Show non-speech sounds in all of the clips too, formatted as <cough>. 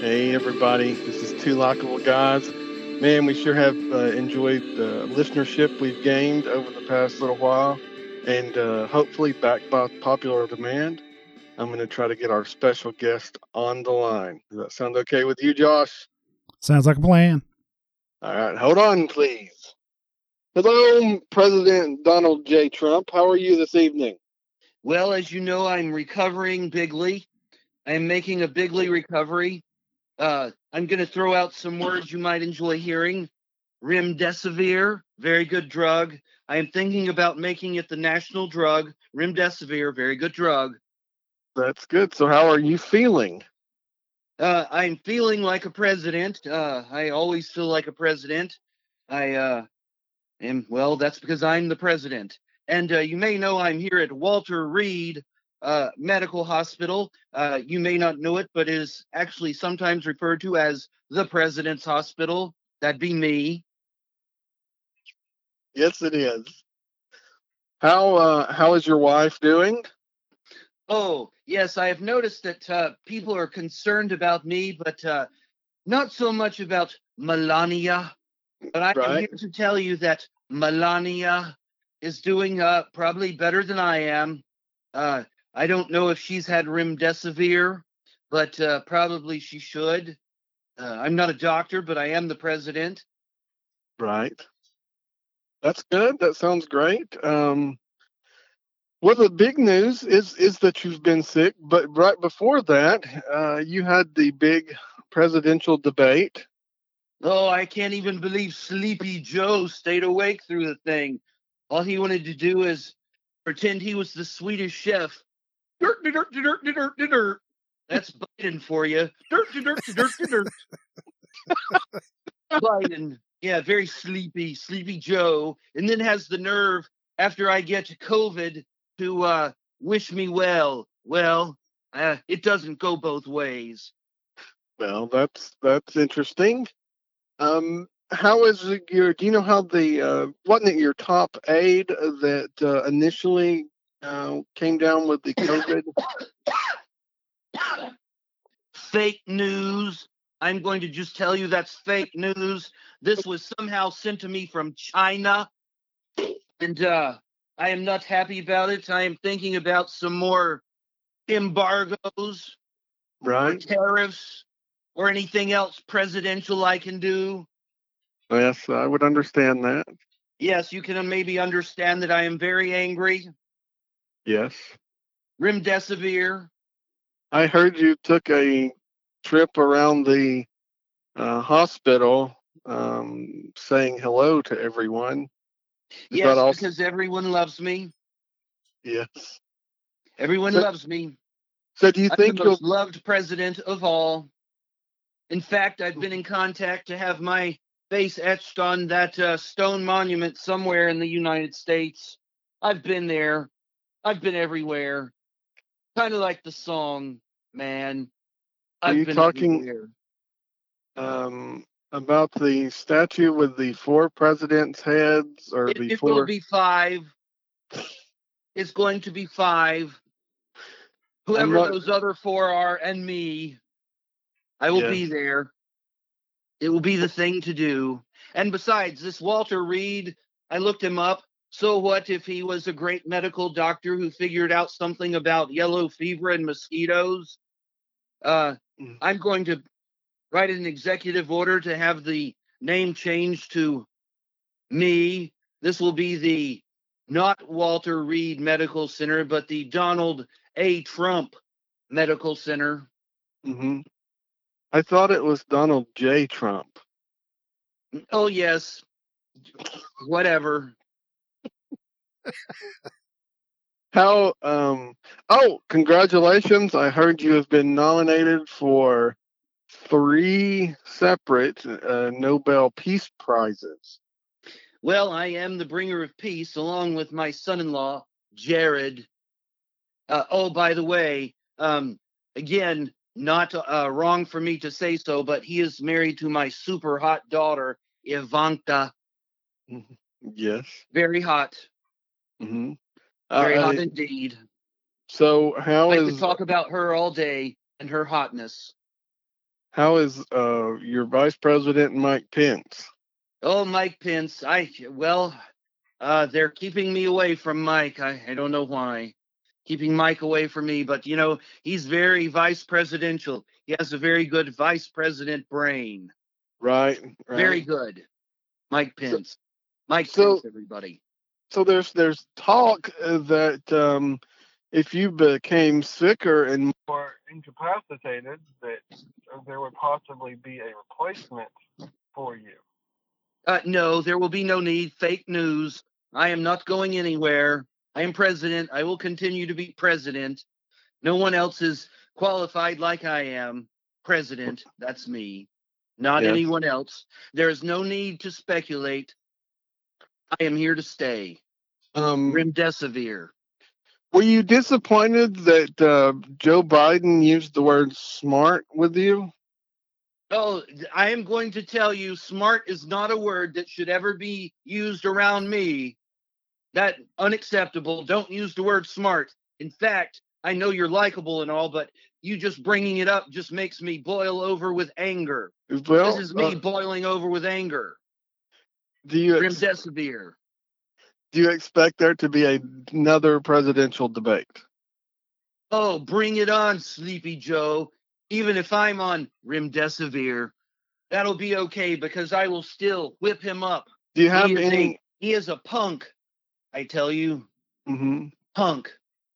Hey, everybody. This is Two Likable Guys. Man, we sure have uh, enjoyed the listenership we've gained over the past little while. And uh, hopefully, backed by popular demand, I'm going to try to get our special guest on the line. Does that sound okay with you, Josh? Sounds like a plan. All right. Hold on, please. Hello, President Donald J. Trump. How are you this evening? Well, as you know, I'm recovering bigly. I'm making a bigly recovery. Uh, I'm going to throw out some words you might enjoy hearing. Remdesivir, very good drug. I am thinking about making it the national drug. Remdesivir, very good drug. That's good. So, how are you feeling? Uh, I'm feeling like a president. Uh, I always feel like a president. I uh, am, well, that's because I'm the president. And uh, you may know I'm here at Walter Reed uh, Medical Hospital. Uh, you may not know it, but is actually sometimes referred to as the President's Hospital. That'd be me. Yes, it is. How uh, how is your wife doing? Oh, yes, I have noticed that uh, people are concerned about me, but uh, not so much about Melania. But I am Right. here to tell you that Melania is doing uh, probably better than I am. Uh, I don't know if she's had remdesivir, but uh, probably she should. Uh, I'm not a doctor, but I am the president. Right. That's good. That sounds great. Um, well, the big news is is that you've been sick, but right before that, uh, you had the big presidential debate. Oh, I can't even believe Sleepy Joe stayed awake through the thing. All he wanted to do is pretend he was the Swedish chef. Dirt, dirt, dirt, dirt, dirt, dirt, dirt. That's Biden for you. Dirt, dirt, dirt, dirt, dirt. <laughs> Biden. Yeah, very sleepy, sleepy Joe. And then has the nerve after I get COVID to uh, wish me well. Well, uh, it doesn't go both ways. Well, that's that's interesting. Um, how is your? Do you know how the uh, wasn't it your top aide that uh, initially uh, came down with the COVID? <coughs> fake news. I'm going to just tell you that's fake news. This was somehow sent to me from China. And uh, I am not happy about it. I am thinking about some more embargoes, right. tariffs, or anything else presidential I can do. Yes, I would understand that. Yes, you can maybe understand that I am very angry. Yes. Remdesivir. I heard you took a trip around the uh, hospital um, saying hello to everyone. Is Yes, also- because everyone loves me. Yes. Everyone So- loves me. So do you I'm think the you'll? most loved president of all. In fact, I've been in contact to have my face etched on that uh, stone monument somewhere in the United States. I've been there. I've been everywhere. Kind of like the song, man. Are I've you been talking- everywhere. um, about the statue with the four presidents' heads, or It, the it will be five. It's going to be five. Whoever not- those other four are, and me, I will be there. It will be the thing to do. And besides, this Walter Reed, I looked him up. So what if he was a great medical doctor who figured out something about yellow fever and mosquitoes? Uh, Mm. I'm going to write an executive order to have the name changed to me. This will be the not Walter Reed Medical Center, but the Donald A. Trump Medical Center. hmm I thought it was Donald J. Trump. Oh, yes. Whatever. How? Um. Oh, congratulations! I heard you have been nominated for three separate uh, Nobel Peace Prizes. Well, I am the bringer of peace along with my son in law, Jared. Uh, oh, by the way, um, again, not uh, wrong for me to say so, but he is married to my super hot daughter, Ivanka. Yes. Very hot. Hmm Very Uh, hot indeed. so how I is could talk about her all day and her hotness. how is uh, your Vice President Mike Pence? Oh, Mike Pence. I well, uh, they're keeping me away from Mike. I, I don't know why. Keeping Mike away from me, but you know, he's very vice presidential. He has a very good vice president brain. Right. right. Very good. Mike Pence. So, Mike so, Pence, everybody. So there's there's talk uh, that um, if you became sicker and more incapacitated, that there would possibly be a replacement for you. Uh, no, there will be no need. Fake news. I am not going anywhere. I am president. I will continue to be president. No one else is qualified like I am. President, that's me, not yes. anyone else. There is no need to speculate. I am here to stay. Um, Remdesivir. Were you disappointed that uh, Joe Biden used the word smart with you? Oh, I am going to tell you smart is not a word that should ever be used around me. That unacceptable. Don't use the word smart. In fact, I know you're likable and all, but you just bringing it up just makes me boil over with anger. Well, this is me uh, boiling over with anger. Do you ex- Remdesivir. Do you expect there to be a, another presidential debate? Oh, bring it on, Sleepy Joe. Even if I'm on Remdesivir, that'll be okay because I will still whip him up. Do you have he any? A, he is a punk, I tell you. Mm-hmm. Punk.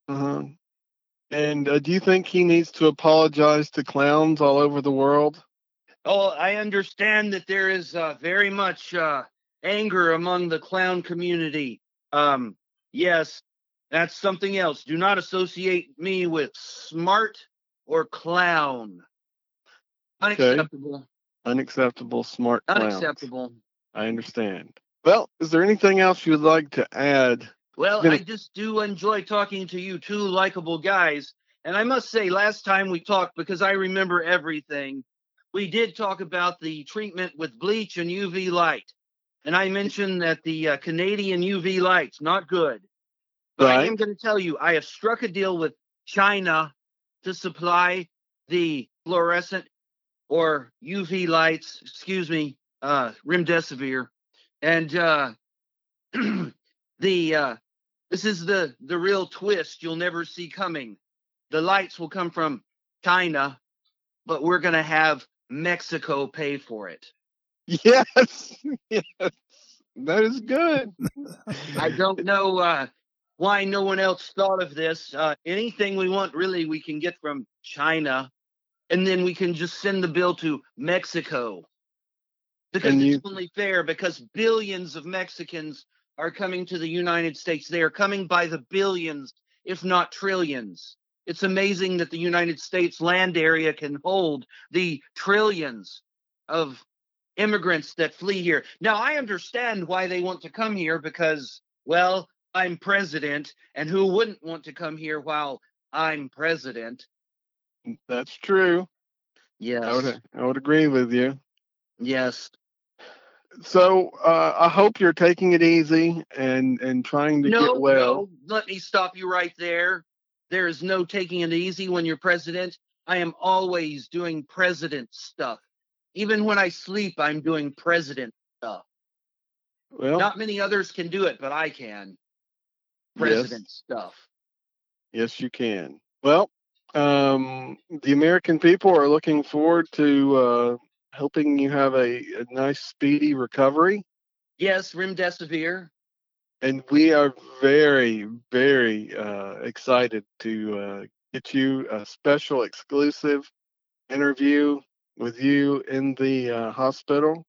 Uh-huh. And uh, do you think he needs to apologize to clowns all over the world? Oh, I understand that there is uh, very much uh, anger among the clown community. Um, yes, that's something else. Do not associate me with smart or clown. Unacceptable. Okay. Unacceptable, smart clowns. Unacceptable. I understand. Well, is there anything else you'd like to add? Well. I just do enjoy talking to you two likable guys. And I must say, last time we talked, because I remember everything, we did talk about the treatment with bleach and UV light. And I mentioned that the uh, Canadian UV lights not good. But right. I am going to tell you, I have struck a deal with China to supply the fluorescent or UV lights, excuse me, uh, remdesivir, and uh, <clears throat> the uh, this is the the real twist you'll never see coming. The lights will come from China, but we're going to have Mexico pay for it. Yes, <laughs> yes, that is good. I don't know uh, why no one else thought of this. Uh, anything we want, really, we can get from China, and then we can just send the bill to Mexico because you, it's only fair. Because billions of Mexicans are coming to the United States. They are coming by the billions, if not trillions. It's amazing that the United States land area can hold the trillions of immigrants that flee here. Now, I understand why they want to come here because, well, I'm president, and who wouldn't want to come here while I'm president? That's true. Yes. I would, I would agree with you. Yes. So uh, I hope you're taking it easy and and trying to no, get well. No, let me stop you right there. There is no taking it easy when you're president. I am always doing president stuff. Even when I sleep, I'm doing president stuff. Well, not many others can do it, but I can. President yes. stuff. Yes, you can. Well, um, the American people are looking forward to uh, helping you have a, a, nice, speedy recovery. Yes, remdesivir. And we are very, very uh, excited to uh, get you a special exclusive interview with you in the uh, hospital?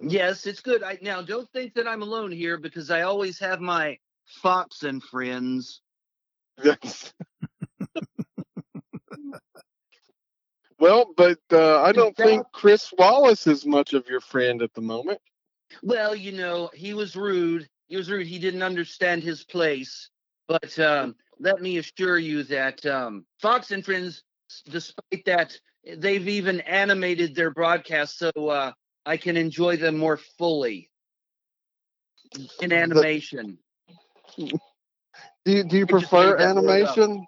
Yes, it's good. I now don't think that I'm alone here because I always have my Fox and friends. Yes. well, but uh, I don't think Chris Wallace is much of your friend at the moment. Well, you know, he was rude. He was rude. He didn't understand his place. But um, let me assure you that um, Fox and Friends, despite that they've even animated their broadcasts so uh, I can enjoy them more fully in animation. do you, do you prefer animation?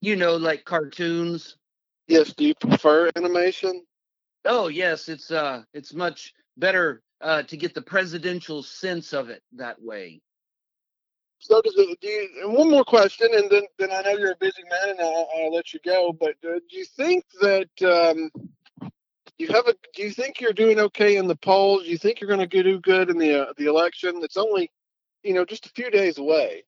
You know, like cartoons. Yes. Do you prefer animation? Oh yes, it's uh it's much better uh to get the presidential sense of it that way. So does it? Do you, and one more question, and then then I know you're a busy man, and I'll, I'll let you go. But uh, do you think that um, you have a? Do you think you're doing okay in the polls? Do you think you're going to do good in the uh, the election? It's only, you know, just a few days away.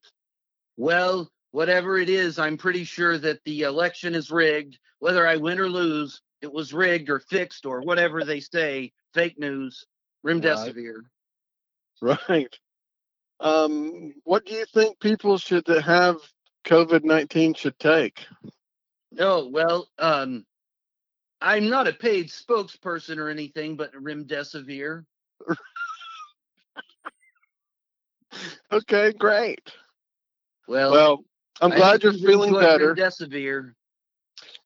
Well, whatever it is, I'm pretty sure that the election is rigged. Whether I win or lose, it was rigged or fixed or whatever they say. Fake news. Remdesivir. Right. right. Um, what do you think people should that have COVID nineteen should take? Oh well, um, I'm not a paid spokesperson or anything, but remdesivir. <laughs> okay, great. Well, well, I'm I glad you're feeling better. Remdesivir.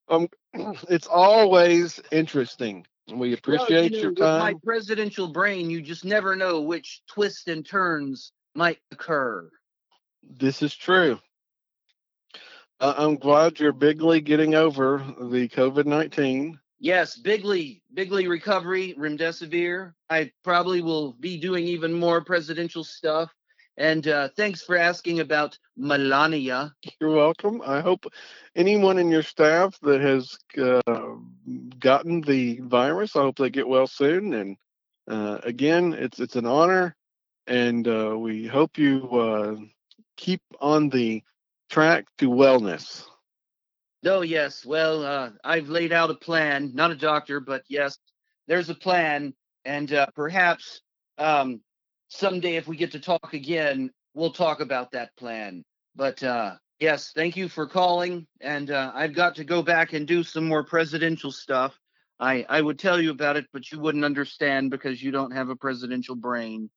Um, <clears throat> it's always interesting. We appreciate Well, you know, your with my presidential brain, you just never know which twists and turns might occur. This is true. Uh, I'm glad you're bigly getting over the COVID 19. Yes, bigly, bigly recovery, remdesivir. I probably will be doing even more presidential stuff. And uh, thanks for asking about Melania. You're welcome. I hope anyone in your staff that has uh, gotten the virus, I hope they get well soon. And uh, again, it's it's an honor, and uh, we hope you uh, keep on the track to wellness. Oh, yes. Well, uh, I've laid out a plan. Not a doctor, but yes, there's a plan. And uh, perhaps um, someday, if we get to talk again, we'll talk about that plan. But uh, yes, thank you for calling. And uh, I've got to go back and do some more presidential stuff. I, I would tell you about it, but you wouldn't understand because you don't have a presidential brain.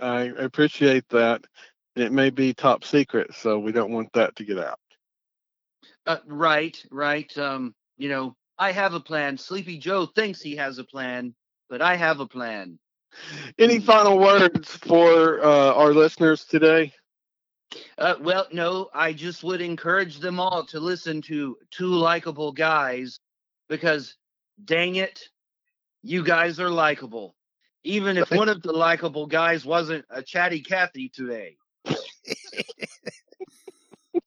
I appreciate that. It may be top secret, so we don't want that to get out. Uh, right, right. Um, you know, I have a plan. Sleepy Joe thinks he has a plan, but I have a plan. Any final words for uh, our listeners today? Uh, well, no, I just would encourage them all to listen to two likable guys because, dang it, you guys are likable. Even if one of the likable guys wasn't a chatty Cathy today. <laughs>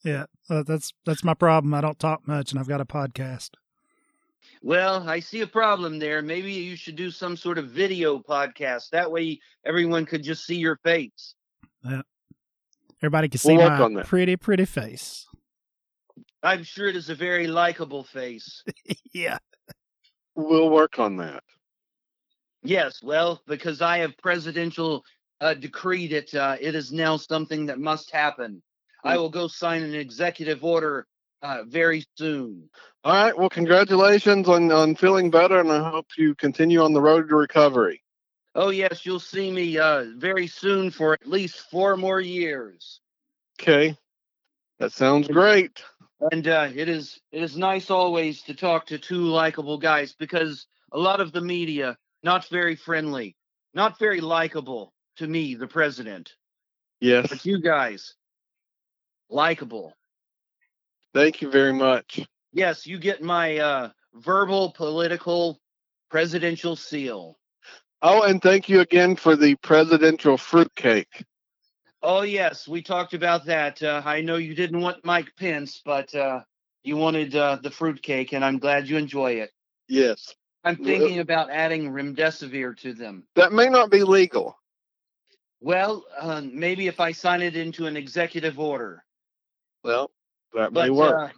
Yeah, uh, that's that's my problem. I don't talk much, and I've got a podcast. Well, I see a problem there. Maybe you should do some sort of video podcast. That way, everyone could just see your face. Yeah, everybody can see We'll my pretty, pretty face. I'm sure it is a very likable face. <laughs> yeah. We'll work on that. Yes, well, because I have presidential uh, decreed it, uh, it is now something that must happen. I will go sign an executive order uh, very soon. All right. Well, congratulations on, on feeling better, and I hope you continue on the road to recovery. Oh yes, you'll see me uh, very soon for at least four more years. Okay. That sounds great. And uh, it is it is nice always to talk to two likable guys because a lot of the media not very friendly, not very likable to me, the president. Yes. But you guys, likable. Thank you very much. Yes, you get my uh, verbal, political, presidential seal. Oh, and thank you again for the presidential fruitcake. Oh yes, we talked about that. Uh, I know you didn't want Mike Pence, but uh, you wanted uh, the fruitcake, and I'm glad you enjoy it. Yes. I'm Well- thinking about adding remdesivir to them. That may not be legal. Well, uh, maybe if I sign it into an executive order. Well, that may work. uh,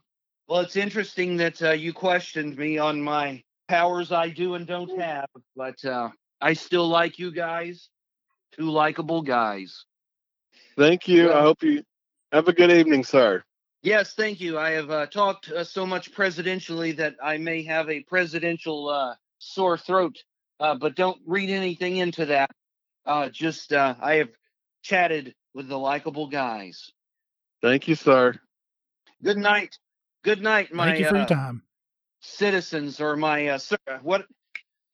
well, it's interesting that uh, you questioned me on my powers I do and don't have, but uh, I still like you guys. Two likable guys. Thank you. I hope you have a good evening, sir. Yes, thank you. I have uh, talked uh, so much presidentially that I may have a presidential uh, sore throat, uh, but don't read anything into that. Uh, just uh, I have chatted with the likable guys. Thank you, sir. Good night. Good night, my Thank you for uh, your time. citizens or my uh, sir. What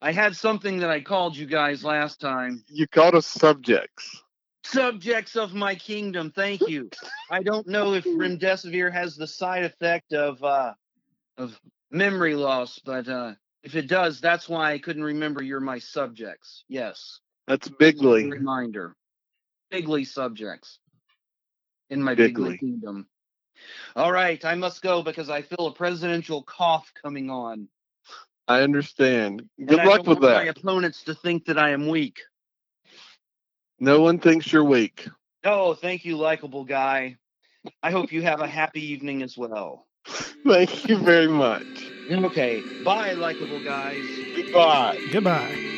I had something that I called you guys last time. You called us subjects. Subjects of my kingdom. Thank you. I don't know if remdesivir has the side effect of uh, of memory loss, but uh, if it does, that's why I couldn't remember you're my subjects. Yes. That's bigly. Reminder. Bigly subjects in my Bigly. bigly kingdom. All right, I must go because I feel a presidential cough coming on. I understand. and Good I luck don't with want My that. opponents to think that I am weak. No one thinks you're weak. Oh, thank you, likable guy. I hope you have a happy evening as well. Thank you very much. Okay, bye, likable guys. Goodbye. Goodbye.